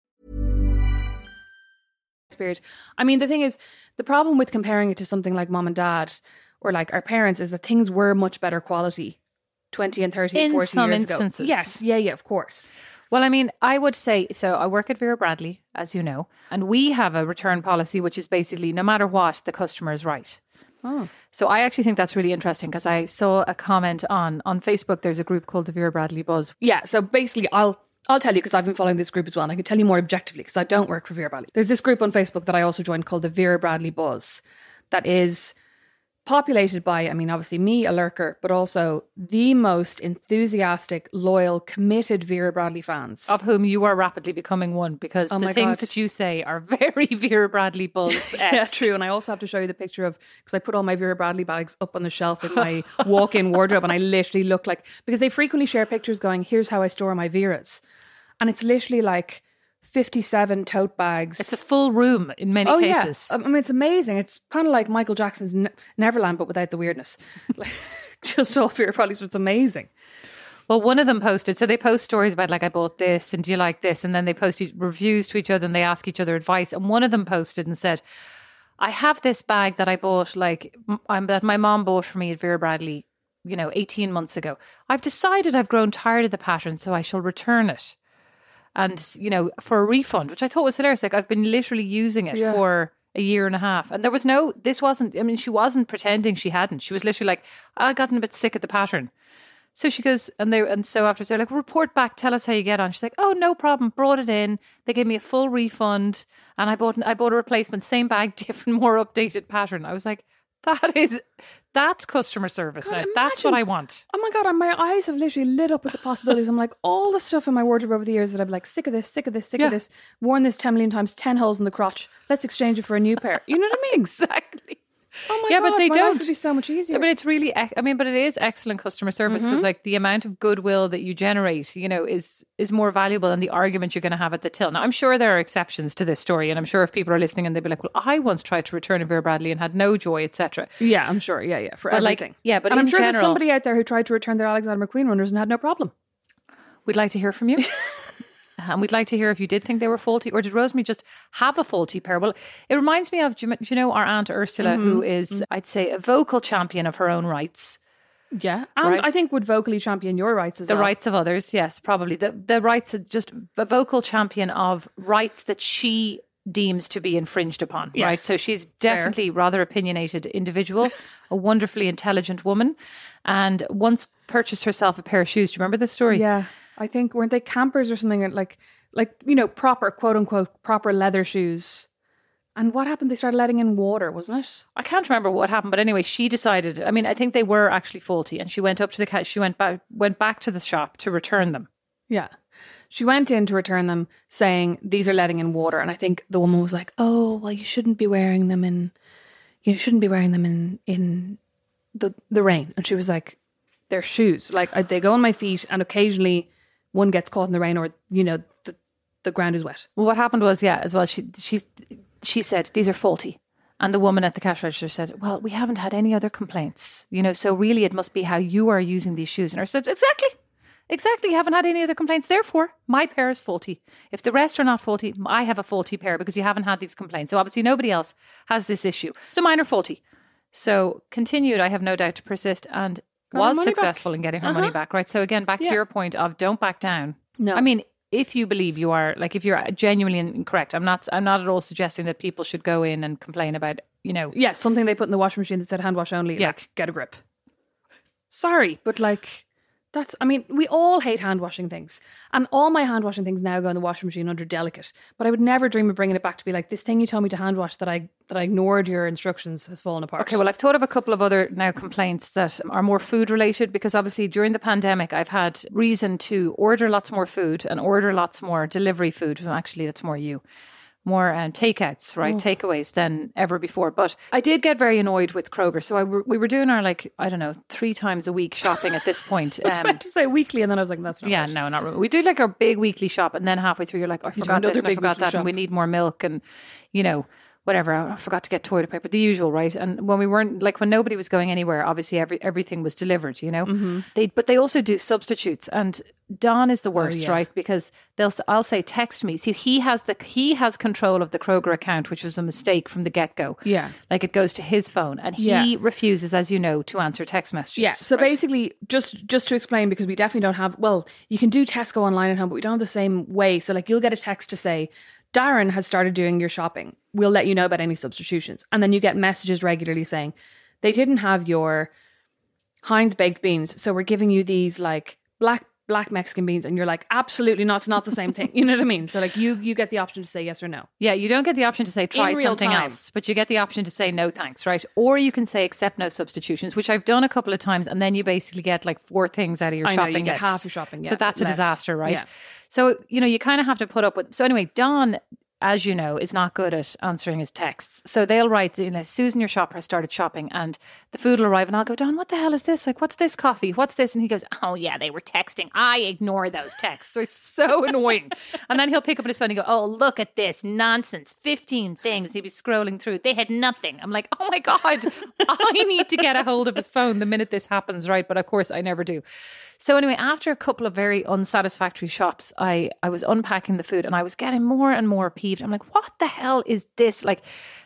spirit. I mean, the thing is, the problem with comparing it to something like mom and dad or like our parents is that things were much better quality 20 and 30 In 40 some years instances. ago. Yes, yeah, yeah, of course. Well, I mean, I would say so. I work at Vera Bradley, as you know, and we have a return policy, which is basically no matter what, the customer is right. Oh. So I actually think that's really interesting because I saw a comment on on Facebook. There's a group called the Vera Bradley Buzz. Yeah, so basically, I'll I'll tell you because I've been following this group as well, and I can tell you more objectively because I don't work for Vera Bradley. There's this group on Facebook that I also joined called the Vera Bradley Buzz, that is populated by, I mean, obviously me, a lurker, but also the most enthusiastic, loyal, committed Vera Bradley fans. Of whom you are rapidly becoming one because Oh the things God. that you say are <laughs> very Vera Bradley <laughs> Buzz. Yeah, true. And I also have to show you the picture of because I put all my Vera Bradley bags up on the shelf in my <laughs> walk-in wardrobe, and I literally look like because they frequently share pictures going, "Here's how I store my Veras," and it's literally like fifty-seven tote bags. It's a full room in many oh cases. yeah, I mean it's amazing. It's kind of like Michael Jackson's ne- Neverland, but without the weirdness. Like, <laughs> just all Vera Bradley, so it's amazing. Well, one of them posted, so they post stories about like I bought this and do you like this, and then they post reviews to each other and they ask each other advice. And one of them posted and said, "I have this bag that I bought, like m- um, that my mom bought for me at Vera Bradley you know, 18 months ago. I've decided I've grown tired of the pattern, so I shall return it. And, you know, for a refund, which I thought was hilarious. Like, I've been literally using it Yeah. for a year and a half. And there was no, this wasn't, I mean, she wasn't pretending she hadn't. She was literally like, I gotten a bit sick of the pattern. So she goes, and they, and so after they're like, report back, tell us how you get on. She's like, oh, no problem. Brought it in. They gave me a full refund, and I bought, I bought a replacement, same bag, <laughs> different, more updated pattern. I was like, that is, that's customer service God, now. That's what I want. Oh my god, and my eyes have literally lit up with the possibilities. I'm like, all the stuff in my wardrobe over the years that I'm like, sick of this, sick of this, sick Yeah. of this, worn this 10 million times, 10 holes in the crotch. Let's exchange it for a new pair. You know what I mean? <laughs> Exactly. Oh my Yeah, god, but they my life don't. would be so much easier. I mean, it's really, I mean, but it is excellent customer service because, mm-hmm. like, the amount of goodwill that you generate, you know, is is more valuable than the argument you're going to have at the till. Now, I'm sure there are exceptions to this story, and I'm sure if people are listening and they'd be like, "Well, I once tried to return a Vera Bradley and had no joy, etc." yeah, I'm sure. Yeah, yeah, for But, like, everything. yeah, but and I'm sure there's somebody out there who tried to return their Alexander McQueen runners and had no problem. We'd like to hear from you. <laughs> And we'd like to hear if you did think they were faulty, or did Rosemary just have a faulty pair? Well, it reminds me of, do you know, our Aunt Ursula, who mm-hmm. is, mm-hmm. I'd say, a vocal champion of her own rights. Yeah, and Right. I think would vocally champion your rights as the well. rights of others yes probably. The the rights of just a vocal champion of rights that she deems to be infringed upon right? So she's definitely rather opinionated individual a wonderfully intelligent woman and once purchased herself a pair of shoes. Do you remember this story? Yeah, I think weren't they campers or something like like you know proper quote unquote proper leather shoes. And what happened? They started letting in water, wasn't it? I can't remember what happened, but anyway, she decided. I mean, I think they were actually faulty, and she went up to the cat. She went back, went back to the shop to return them. Yeah. She went in to return them, saying these are letting in water, and I think the woman was like, "Oh, well, you shouldn't be wearing them in, you shouldn't be wearing them in in the the rain." And she was like, "They're shoes. Like I- they go on my feet, and occasionally one gets caught in the rain, or you know the the ground is wet." Well, what happened was, yeah, as well. She she's she said these are faulty, and the woman at the cash register said, "Well, we haven't had any other complaints, you know. So really, it must be how you are using these shoes." And I said, "Exactly, exactly. You haven't had any other complaints. Therefore, my pair is faulty. If the rest are not faulty, I have a faulty pair because you haven't had these complaints. So obviously, nobody else has this issue. So mine are faulty." So continued, I have no doubt to persist, and her was money back. successful in getting her money Uh-huh. back. Right. So again, back Yeah. to your point of don't back down. No. I mean, if you believe you are like if you're genuinely incorrect, I'm not. I'm not at all suggesting that people should go in and complain about you know. Yeah, something they put in the washing machine that said hand wash only. Yeah. Like, get a grip. Sorry, but like, that's, I mean, we all hate hand washing things. And all my hand washing things now go in the washing machine under delicate. But I would never dream of bringing it back to be like, this thing you told me to hand wash that I, that I ignored your instructions has fallen apart. Okay, well, I've thought of a couple of other now complaints that are more food related because obviously during the pandemic, I've had reason to order lots more food and order lots more delivery food. Actually, that's more you. More um, takeouts, right? Takeaways than ever before. But I did get very annoyed with Kroger. So I w- we were doing our, like, I don't know, three times a week shopping at this <laughs> point. I was Um, about to say weekly, and then I was like, that's not Yeah, right. no, not really. We do like our big weekly shop, and then halfway through, you're like, oh, I forgot this, and I forgot that, and we need more milk, and you know, whatever. I forgot to get toilet paper, the usual, right? And when we weren't like when nobody was going anywhere, obviously every everything was delivered. You know, Mm-hmm. they but they also do substitutes, and Don is the worst, Oh, yeah. right? Because they'll I'll say text me. So he has the he has control of the Kroger account, which was a mistake from the get go. Yeah. like it goes to his phone, and he Yeah. refuses, as you know, to answer text messages. Yeah. So right? basically, just just to explain, because we definitely don't have. Well, you can do Tesco online at home, but we don't have the same way. So like, you'll get a text to say, Darren has started doing your shopping. We'll let you know about any substitutions, and then you get messages regularly saying they didn't have your Heinz baked beans, so we're giving you these like black black Mexican beans, and you're like, absolutely not. It's not the same thing. <laughs> You know what I mean? So like, you you get the option to say yes or no. Yeah, you don't get the option to say try something time. else, but you get the option to say no thanks, right? Or you can say accept no substitutions, which I've done a couple of times, and then you basically get like four things out of your I know, shopping you get list. half your shopping, yeah, so that's a less. disaster, right? Yeah. So you know you kind of have to put up with. So anyway, Don. As you know, is not good at answering his texts. So they'll write, you know, Susan, your shopper, has started shopping, and the food will arrive, and I'll go, Don, what the hell is this? Like, what's this coffee? What's this? And he goes, Oh, yeah, they were texting. I ignore those texts. so it's <laughs> so annoying. And then he'll pick up his phone and go, Oh, look at this nonsense. 15 things. He'd be scrolling through. They had nothing. I'm like, Oh my God, I need to get a hold of his phone the minute this happens, right? But of course, I never do. So anyway, after a couple of very unsatisfactory shops, I, I was unpacking the food and I was getting more and more peeved. I'm like, what the hell is this? Like,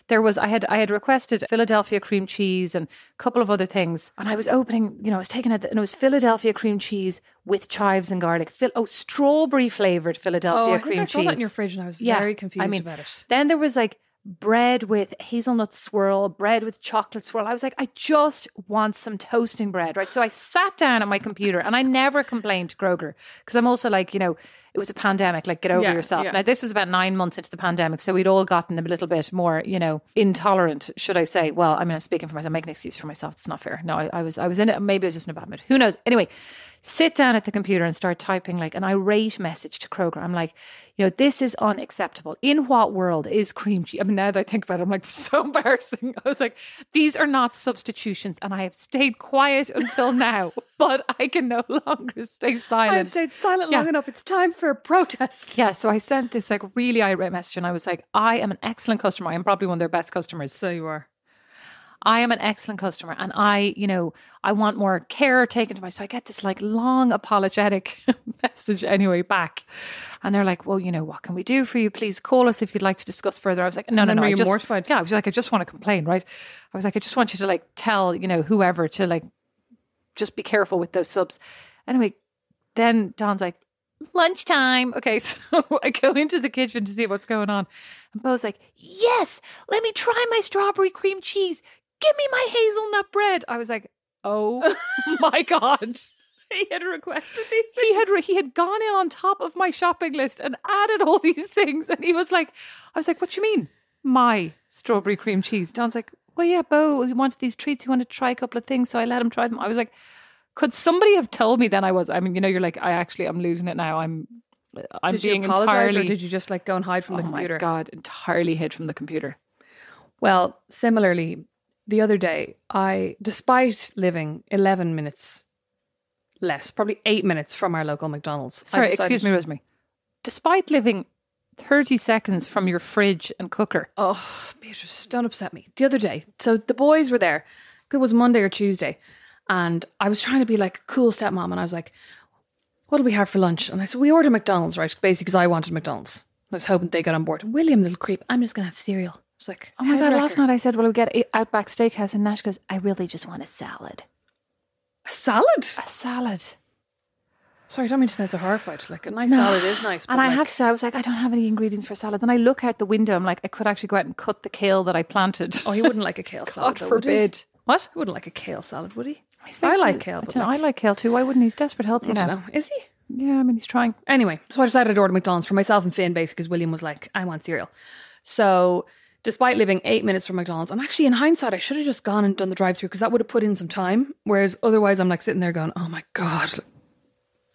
there was I had I had requested Philadelphia cream cheese and a couple of other things, and I was opening, you know, I was taking it, and it was Philadelphia cream cheese with chives and garlic. Phil, oh, strawberry flavored Philadelphia Oh, I think cream I cheese. saw that in your fridge and I was Yeah, very confused I mean, about it. Then there was like bread with hazelnut swirl, bread with chocolate swirl. I was like, I just want some toasting bread, right? So I sat down at my computer and I never complained to Kroger because I'm also like, you know, it was a pandemic, like get over Yeah, yourself. yeah. Now this was about nine months into the pandemic, so we'd all gotten a little bit more, you know, intolerant, should I say? Well, I mean, I'm speaking for myself, I'm making an excuse for myself. It's not fair. No, I, I was, I was in it. Maybe I was just in a bad mood. Who knows? Anyway, sit down at the computer and start typing like an irate message to Kroger. I'm like, you know, this is unacceptable. In what world is cream cheese? I mean, now that I think about it, I'm like, <laughs> so embarrassing. I was like, these are not substitutions, and I have stayed quiet until <laughs> now, but I can no longer stay silent. I've stayed silent Yeah. long enough. It's time for a protest. Yeah, so I sent this like really irate message, and I was like, I am an excellent customer. I am probably one of their best customers. So you are. I am an excellent customer and I, you know, I want more care taken to my so I get this like long apologetic <laughs> message anyway back. And they're like, Well, you know, what can we do for you? Please call us if you'd like to discuss further. I was like, No, no, no. I you just, mortified? Yeah, I was like, I just want to complain, right? I was like, I just want you to like tell, you know, whoever to like just be careful with those subs. Anyway, then Don's like, lunchtime. Okay, <laughs> so I go into the kitchen to see what's going on. And Bo's like, yes, let me try my strawberry cream cheese. Give me my hazelnut bread. I was like, oh <laughs> my God. He had requested these He had he had gone in on top of my shopping list and added all these things, and he was like, "I was like, what do you mean, my strawberry cream cheese?" Don's like, "Well, yeah, Bo, he wanted these treats. He wanted to try a couple of things, so I let him try them." I was like, "Could somebody have told me?" Then I was. I mean, you know, you're like, I actually, I'm losing it now. I'm, I'm Did being you apologize entirely. or did you just like go and hide from the computer? oh my god, entirely hid from the computer. Well, similarly, the other day, I, despite living 11 minutes less, probably eight minutes from our local McDonald's. Sorry, excuse me, Rosemary. Despite living 30 seconds from your fridge and cooker, Oh, Beatrice, don't upset me. The other day, so the boys were there. It was Monday or Tuesday, and I was trying to be like a cool stepmom, and I was like, "What do we have for lunch?" And I said, "We ordered McDonald's, right?" Basically, because I wanted McDonald's. I was hoping they got on board. William, little creep, I'm just gonna have cereal. I was like, Oh my god! wrecker." Last night I said, "Well, we get Outback Steakhouse," and Nash goes, "I really just want a salad." a salad." A salad. Sorry, I don't mean to sound so horrified. Like a nice salad is nice, and but I like- have to say, I was like, I don't have any ingredients for salad. Then I look out the window. I'm like, I could actually go out and cut the kale that I planted. Oh, he wouldn't like a kale <laughs> salad. God though, would he? forbid. What? He wouldn't like a kale salad, would he? I like kale. I, like, I like kale too. Why wouldn't he? He's desperate healthy now. know. Is he? Yeah, I mean, he's trying. Anyway, so I decided to order McDonald's for myself and Finn, basically, because William was like, I want cereal. So, despite living eight minutes from McDonald's, and actually, in hindsight, I should have just gone and done the drive through because that would have put in some time. Whereas otherwise, I'm like sitting there going, oh my God.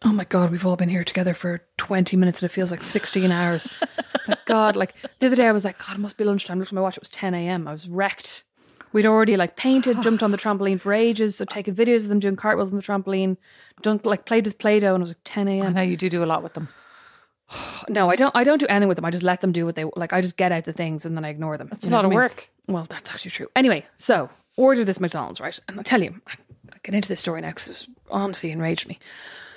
Oh my God, we've all been here together for 20 minutes and it feels like 16 hours. <laughs> my God, like the other day I was like, God, it must be lunchtime. Looked at my watch, it was 10 a.m. I was wrecked. We'd already like painted, <sighs> jumped on the trampoline for ages, so taken videos of them doing cartwheels on the trampoline, done like played with Play-Doh, and it was like 10 I a.m. know you do do a lot with them. No, I don't. I don't do anything with them. I just let them do what they like. I just get out the things and then I ignore them. That's You a lot of I mean? work. Well, that's actually true. Anyway, so order this McDonald's, right? And I'll tell you, I I get into this story now because it's honestly enraged me.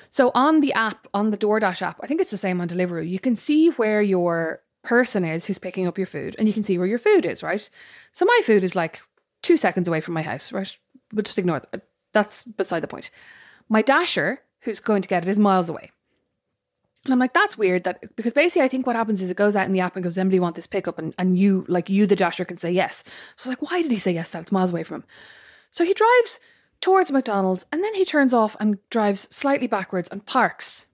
So on the app, on the DoorDash app, I think it's the same on Deliveroo. You can see where your person is who's picking up your food, and you can see where your food is, right? So my food is like two seconds away from my house, right? But just ignore that. That's beside the point. My dasher, who's going to get it, is miles away. And I'm like, that's weird. That because basically, I think what happens is it goes out in the app and goes, "Somebody want this pickup?" And and you, like you, the dasher, can say yes. So I was like, why did he say yes? That it's miles away from him. So he drives towards McDonald's and then he turns off and drives slightly backwards and parks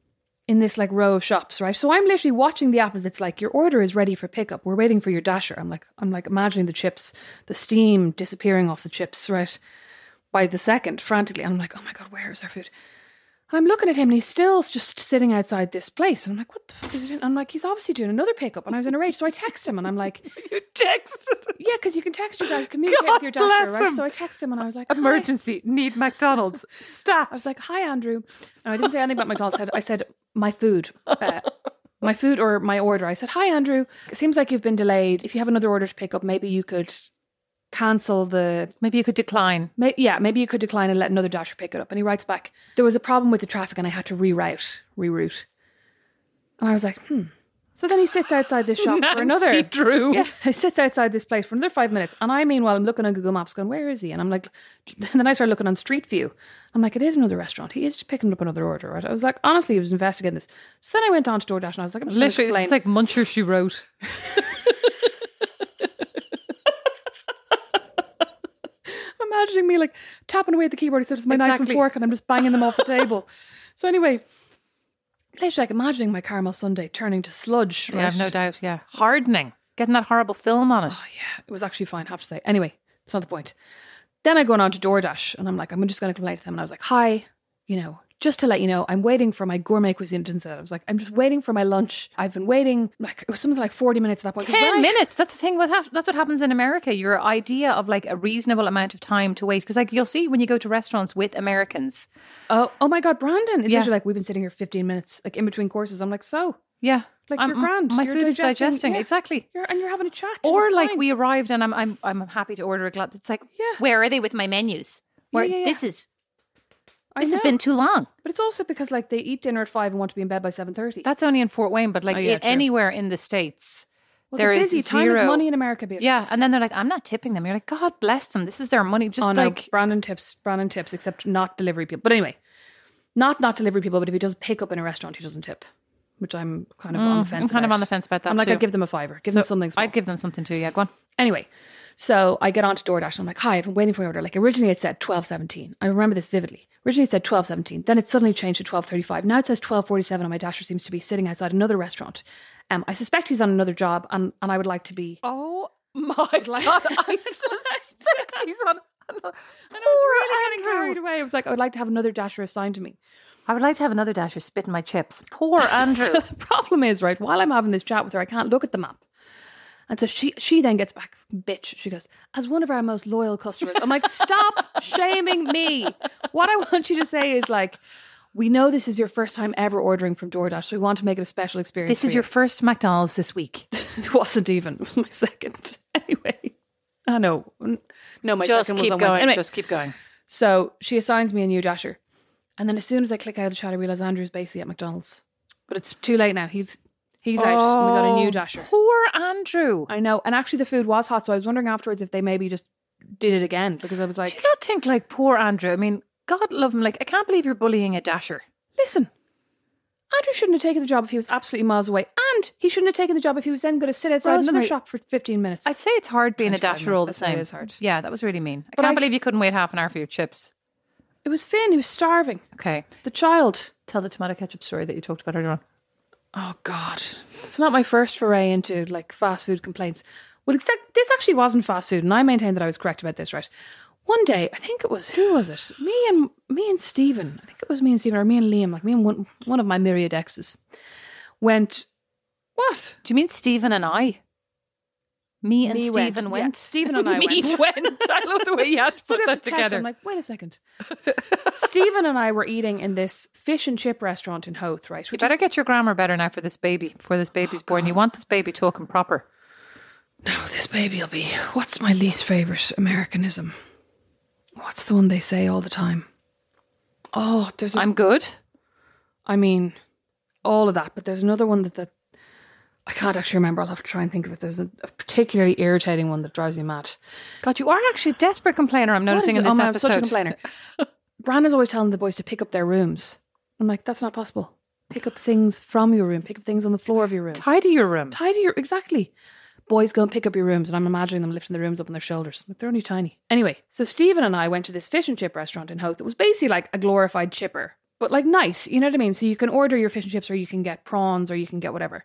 in this like row of shops, right? So I'm literally watching the app as it's like your order is ready for pickup. We're waiting for your dasher. I'm like, I'm like imagining the chips, the steam disappearing off the chips, right? By the second, frantically. I'm like, oh my god, where is our food? And I'm looking at him and he's still just sitting outside this place. And I'm like, what the fuck is he doing? I'm like, he's obviously doing another pickup. And I was in a rage. So I text him and I'm like, <laughs> You texted. yeah, because you can text your dasher, communicate God with your dasher, bless right? him. So I text him and I was like, "Hi." Emergency. Need McDonald's. <laughs> Stat. I was like, "Hi, Andrew," and I didn't say anything about McDonald's. I said, I said my food, uh, my food or my order. I said, "Hi, Andrew. It seems like you've been delayed. If you have another order to pick up, maybe you could cancel the. Maybe you could decline. May, yeah, maybe you could decline and let another dasher pick it up." And he writes back, "There was a problem with the traffic, and I had to reroute, reroute." And I was like, "Hmm." So then he sits outside this shop for another. Drew. <laughs> Yeah, he sits outside this place for another five minutes, and I meanwhile I'm looking on Google Maps, going, "Where is he?" And I'm like, <laughs> then I start looking on Street View. I'm like, "It is another restaurant. He is just picking up another order." Right? I was like, honestly, he was investigating this. So then I went on to DoorDash, and I was like, "I'm just Literally, it's like Muncher she wrote. <laughs> I'm imagining me like tapping away at the keyboard. He said, "It's my knife and fork," and I'm just banging them off the <laughs> table. So anyway, literally like imagining my caramel sundae turning to sludge. Yeah, I've no doubt. Yeah, hardening, getting that horrible film on it. Oh, yeah, it was actually fine, I have to say. Anyway, it's not the point. Then I go on to DoorDash and I'm like, I'm just going to complain to them. And I was like, hi, you know, just to let you know, I'm waiting for my gourmet cuisine. Didn't. I was like, I'm just waiting for my lunch. I've been waiting, like, it was something like 40 minutes at that point. 'Cause when Ten I- minutes. That's the thing. What hap- that's what happens in America. Your idea of like a reasonable amount of time to wait, because like you'll see when you go to restaurants with Americans. Oh, oh my God, Brandon is Yeah. like, we've been sitting here 15 minutes, like in between courses. I'm like, so? Yeah, Like, I'm- you're grand. My You're food is digesting. yeah. Exactly. You're, and you're having a chat. Or like fine. we arrived and I'm I'm I'm happy to order a glass. It's like Yeah. where are they with my menus? Where yeah, yeah. this is I this has been too long. But it's also because like they eat dinner at five and want to be in bed by 7.30. That's only in Fort Wayne, but like Oh, yeah, i- true. anywhere in the states, well, there they're is busy. Time is zero- money in America, bitches. Yeah, and then they're like, I'm not tipping them. You're like, God bless them. This is their money. Just oh no, like Brandon tips, Brandon tips, except not delivery people. But anyway, not not delivery people. But if he does pick up in a restaurant, he doesn't tip, which I'm kind of on the Mm, fence. I'm kind of on the fence about that I'm like, too. I'd give them a fiver, give So them something. Small. I'd give them something too. Yeah, go on. Anyway, so I get on to DoorDash and I'm like, hi, I've been waiting for your order. Like originally it said 12.17. I remember this vividly. Originally it said 12.17. Then it suddenly changed to 12.35. Now it says 12.47 and my dasher seems to be sitting outside another restaurant. Um, I suspect he's on another job and, and I would like to be... Oh my <laughs> God! I <laughs> suspect he's on. <laughs> And I was really getting carried away. I was like, I would like to have another dasher assigned to me. I would like to have another dasher spit in my chips. Poor Andrew. So the problem is, right, while I'm having this chat with her, I can't look at the map. And so she she then gets back, bitch. She goes, as one of our most loyal customers. I'm like, stop shaming me. What I want you to say is like, we know this is your first time ever ordering from DoorDash, so we want to make it a special experience. this for is you." your first McDonald's this week. <laughs> It wasn't even. It was my second. <laughs> Anyway, ah, I know. No, my just second keep was on going. Anyway, Just keep going. so she assigns me a new dasher. And then as soon as I click out of the chat, I realize Andrew's basically at McDonald's. But it's too late now. He's he's out. and we got a new Oh, dasher. Poor Andrew. I know. And actually the food was hot, so I was wondering afterwards if they maybe just did it again because I was like, Do like, you not think like poor Andrew? I mean, God love him. Like, I can't believe you're bullying a dasher. listen, Andrew shouldn't have taken the job if he was absolutely miles away. And he shouldn't have taken the job if he was then going to sit outside another Rosemary, shop for 15 minutes. I'd say it's hard being a 25 dasher all the minutes, I'd same. it is hard. Yeah, that was really mean. I can't I- believe you couldn't wait half an hour for your chips. it was Finn. who was starving. Okay, The child. tell the tomato ketchup story that you talked about earlier on. Oh God, it's not my first foray into like fast food complaints. Well, this actually wasn't fast food, and I maintain that I was correct about this. Right, one day I think it was who was it? Me and me and Stephen. I think it was me and Stephen, or me and Liam. Like me and one one of my myriad exes went. What? Do you mean Stephen and I? Me and Me Stephen Yeah, went. Stephen <laughs> and I Me went. went. I love the way you had to <laughs> put that to together. I'm like, wait a second. <laughs> Stephen and I were eating in this fish and chip restaurant in Howth, right? you better is, get your grammar better now for this baby. Before this oh, baby's born, you want this baby talking proper. no, this baby'll be. What's my least favorite Americanism? What's the one they say all the time? Oh, there's. A, I'm good. I mean, all of that, but there's another one that that I can't actually remember. I'll have to try and think of it. There's a, a particularly irritating one that drives me mad. God, you are actually a desperate complainer. I'm noticing in it? Oh, this oh, man, I'm such a complainer. <laughs> Brandon's always telling the boys to pick up their rooms. I'm like, that's not possible. Pick up things from your room. Pick up things on the floor of your room. Tidy your room. Tidy your exactly. Boys go and pick up your rooms, and I'm imagining them lifting the rooms up on their shoulders. Like they're only tiny. Anyway, so Stephen and I went to this fish and chip restaurant in Howth. that was basically like a glorified chipper, but like nice. You know what I mean? So you can order your fish and chips, or you can get prawns, or you can get whatever.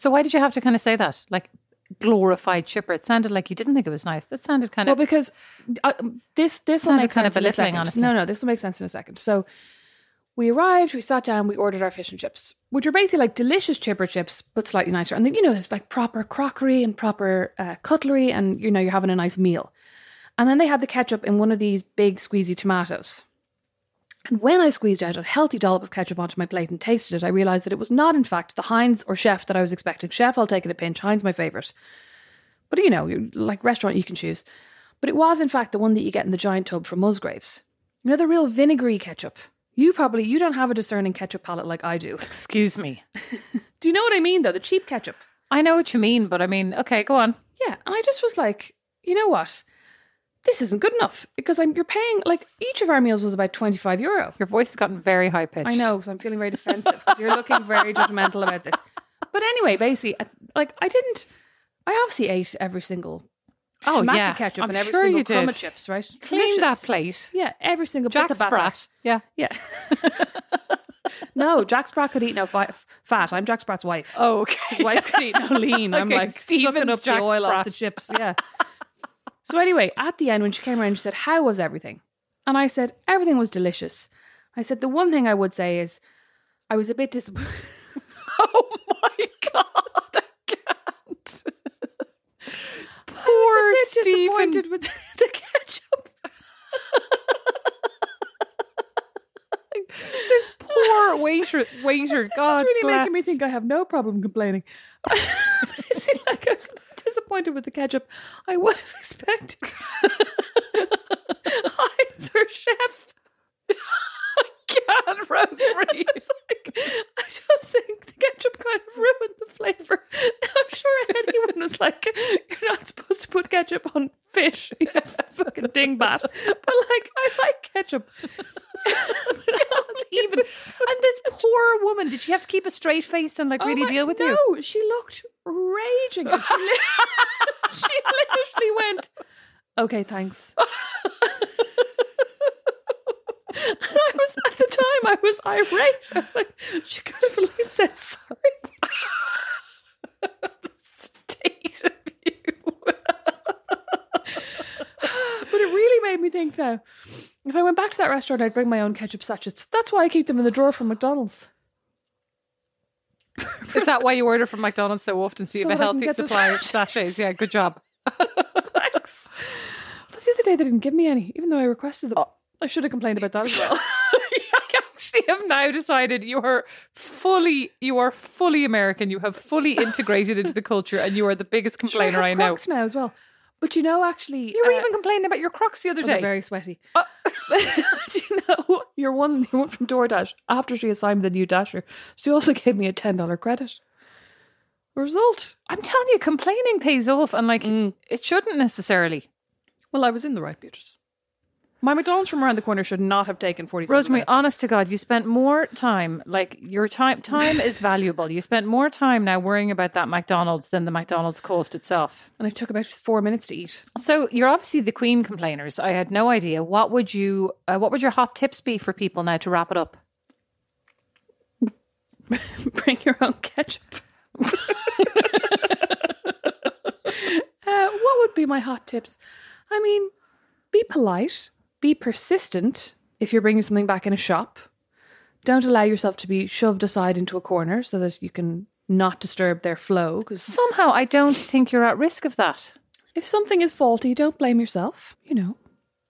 So why did you have to kind of say that? Like glorified chipper. It sounded like you didn't think it was nice. That sounded kind of Well, because uh, this this will make kind sense of belittling, honestly. No, no, this will make sense in a second. So we arrived, we sat down, we ordered our fish and chips, which are basically like delicious chipper chips, but slightly nicer. And then you know, there's like proper crockery and proper uh, cutlery, and you know, you're having a nice meal. And then they had the ketchup in one of these big squeezy tomatoes. And when I squeezed out a healthy dollop of ketchup onto my plate and tasted it, I realized that it was not, in fact, the Heinz or Chef that I was expecting. Chef, I'll take it a pinch. Heinz, my favorite. But you know, like restaurant, you can choose. But it was, in fact, the one that you get in the giant tub from Musgraves. You know, the real vinegary ketchup. You probably you don't have a discerning ketchup palate like I do. <laughs> Excuse me. Do you know what I mean though? The cheap ketchup. I know what you mean, but I mean, okay, go on. Yeah, and I just was like, you know what? This isn't good enough because I'm you're paying like each of our meals was about 25 euro. Your voice has gotten very high pitched. I know, so I'm feeling very defensive because you're looking very judgmental about this. But anyway, basically, like I didn't. I obviously ate every single Oh, yeah. ketchup I'm and every sure single you crumb of chips, right? Clean that plate. Yeah, every single Jack bit of that Sprat. Yeah. Yeah. <laughs> no, Jack Sprat could eat no fi- fat. I'm Jack Sprat's wife. Oh, okay. His wife could eat no <laughs> lean. I'm Okay, like sucking up Jack the oil off the chips. Yeah. So anyway, at the end when she came around, she said, "How was everything?" And I said, "Everything was delicious." I said, "The one thing I would say is, I was a bit disappointed." <laughs> Oh my god, I can't. I Poor was a bit Stephen. disappointed with <laughs> the ketchup. This poor <laughs> waiter, waiter. God this is really bless. making me think I have no problem complaining. Disappointed with the ketchup. I would have <laughs> expected <laughs> Heinz or Chef. God, <laughs> Rosemary. It's like, I just think the ketchup kind of ruined the flavour. <laughs> I'm sure anyone was like, you're not supposed to put ketchup on fish, you <laughs> fucking dingbat. But like, I like ketchup. Even and this poor woman, did she have to keep a straight face and like Oh really my- deal with it? no, you? she looked raging. She, li- she literally went, "Okay, thanks." And I was at the time, I was irate. I was like, "She could have at least said sorry." <laughs> the State of you. But it really made me think now. If I went back to that restaurant, I'd bring my own ketchup sachets. That's why I keep them in the drawer from McDonald's. Is that why you order from McDonald's so often? So you So have a that I can healthy supply of sachets. Yeah, good job. <laughs> Thanks. But the other day they didn't give me any, even though I requested them. Oh, I should have complained about that as well. <laughs> I actually have now decided you are fully, you are fully American. You have fully integrated into the culture, and you are the biggest complainer Sure, I I know. Crocs now as well. But you know, actually, You were uh, even complaining about your Crocs the other oh, day. very sweaty. <laughs> Do you know your one? Your one from DoorDash. After she assigned the new Dasher, she also gave me a ten dollar credit. Result. I'm telling you, complaining pays off, and like Mm. it shouldn't necessarily. Well, I was in the right, Beatrice. My McDonald's from around the corner should not have taken forty. Rosemary, minutes. honest to God, you spent more time. Like your time, time is <laughs> valuable. You spent more time now worrying about that McDonald's than the McDonald's cost itself. and it took about four minutes to eat. So you're obviously the queen complainers. I had no idea. What would you? Uh, what would your hot tips be for people now to wrap it up? <laughs> Bring your own ketchup. <laughs> uh, what would be my hot tips? I mean, be polite, be persistent if you're bringing something back in a shop. Don't allow yourself to be shoved aside into a corner so that you can not disturb their flow. Because Somehow, I don't think you're at risk of that. if something is faulty, don't blame yourself. You know,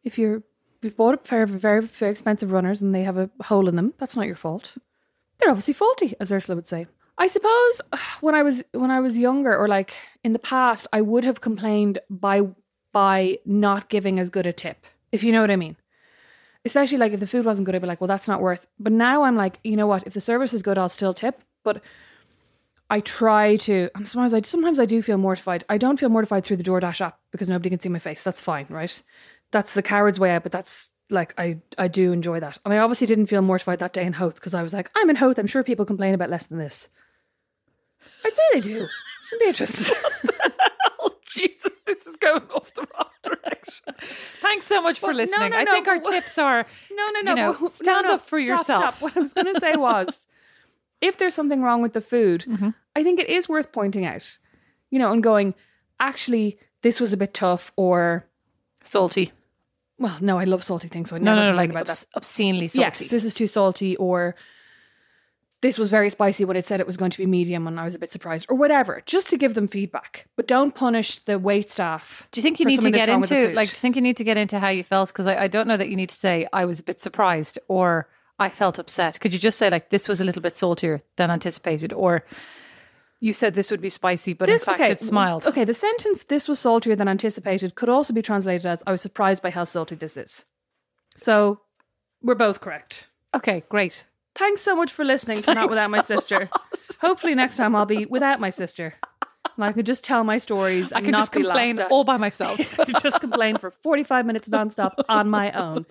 if you're you've bought a pair of very very expensive runners and they have a hole in them, that's not your fault. They're obviously faulty, as Ursula would say. I suppose <sighs> when I was when I was younger, or like in the past, I would have complained by by not giving as good a tip, if you know what I mean. Especially like if the food wasn't good, I'd be like, well, that's not worth. But now I'm like, you know what? If the service is good, I'll still tip. But I try to. Sometimes I sometimes I do feel mortified. I don't feel mortified through the DoorDash app because nobody can see my face. That's fine, right? That's the coward's way out. But that's like I I do enjoy that. And I obviously didn't feel mortified that day in Howth because I was like, I'm in Howth. I'm sure people complain about less than this. I'd say they do. Beatrice. <laughs> <laughs> Jesus, this is going off the wrong <laughs> direction. Thanks so much for Well, no, listening. no, I no, think our but- tips are <laughs> No, no, you no. know, but- no, stand no, up for stop, yourself. stop. What I was going to say was, if there's something wrong with the food, Mm-hmm. I think it is worth pointing out, you know, and going, actually, this was a bit tough, or, salty. well, no, I love salty things, so I No, never no, no, like about obs- that. obscenely salty. Yes, this is too salty, or this was very spicy when it said it was going to be medium, and I was a bit surprised, or whatever, just to give them feedback. But don't punish the wait staff. Do you think you need to get wrong with the into like? Do you think you need to get into how you felt? Because I, I don't know that you need to say I was a bit surprised or I felt upset. Could you just say like this was a little bit saltier than anticipated, or you said this would be spicy, but This- in fact okay, it smiled. Okay, the sentence "this was saltier than anticipated" could also be translated as "I was surprised by how salty this is." So we're both correct. Okay, great. Thanks so much for listening to Not Thanks Without My a Sister. Hopefully next time I'll be without my sister. And I can just tell my stories. I and can not just complain all by myself. just complain for 45 minutes nonstop on my own.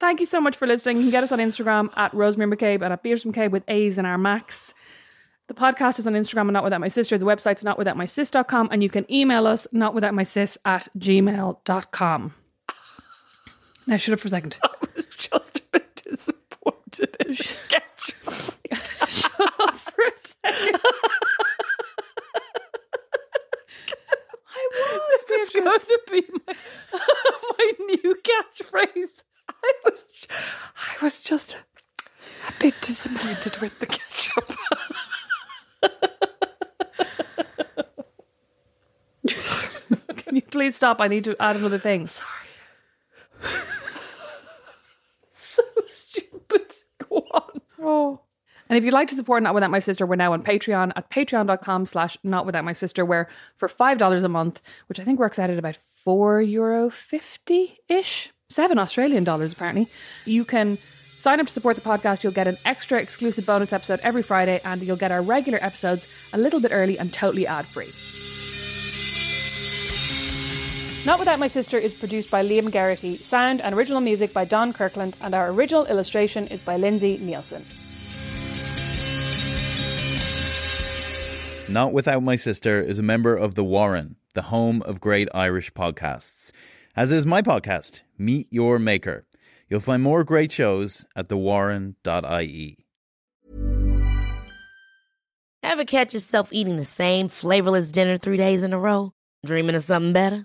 Thank you so much for listening. You can get us on Instagram at Rosemary McCabe and at Beers from Cabe with A's and our Max. The podcast is on Instagram and Not Without My Sister. The website's not without my notwithoutmysis.com and you can email us not notwithoutmysis at gmail.com. Now shut up for a second. <laughs> I was just a bit disappointed the ketchup. shut up for a second. I was This is going to be my, <laughs> my new catchphrase. I was, I was just a bit disappointed with the ketchup. <laughs> Can you please stop? I need to add another thing. Sorry. <laughs> so stupid. Go on. Oh. And if you'd like to support Not Without My Sister, we're now on Patreon at patreon.com slash Not Without My Sister, where for $5 a month, which I think works out at about four euro fifty-ish, seven Australian dollars apparently, you can sign up to support the podcast. You'll get an extra exclusive bonus episode every Friday, and you'll get our regular episodes a little bit early and totally ad-free. Not Without My Sister is produced by Liam Garrity, sound and original music by Don Kirkland, and our original illustration is by Lindsay Nielsen. Not Without My Sister is a member of The Warren, the home of great Irish podcasts. As is my podcast, Meet Your Maker. You'll find more great shows at thewarren.ie. Ever catch yourself eating the same flavorless dinner three days in a row? Dreaming of something better?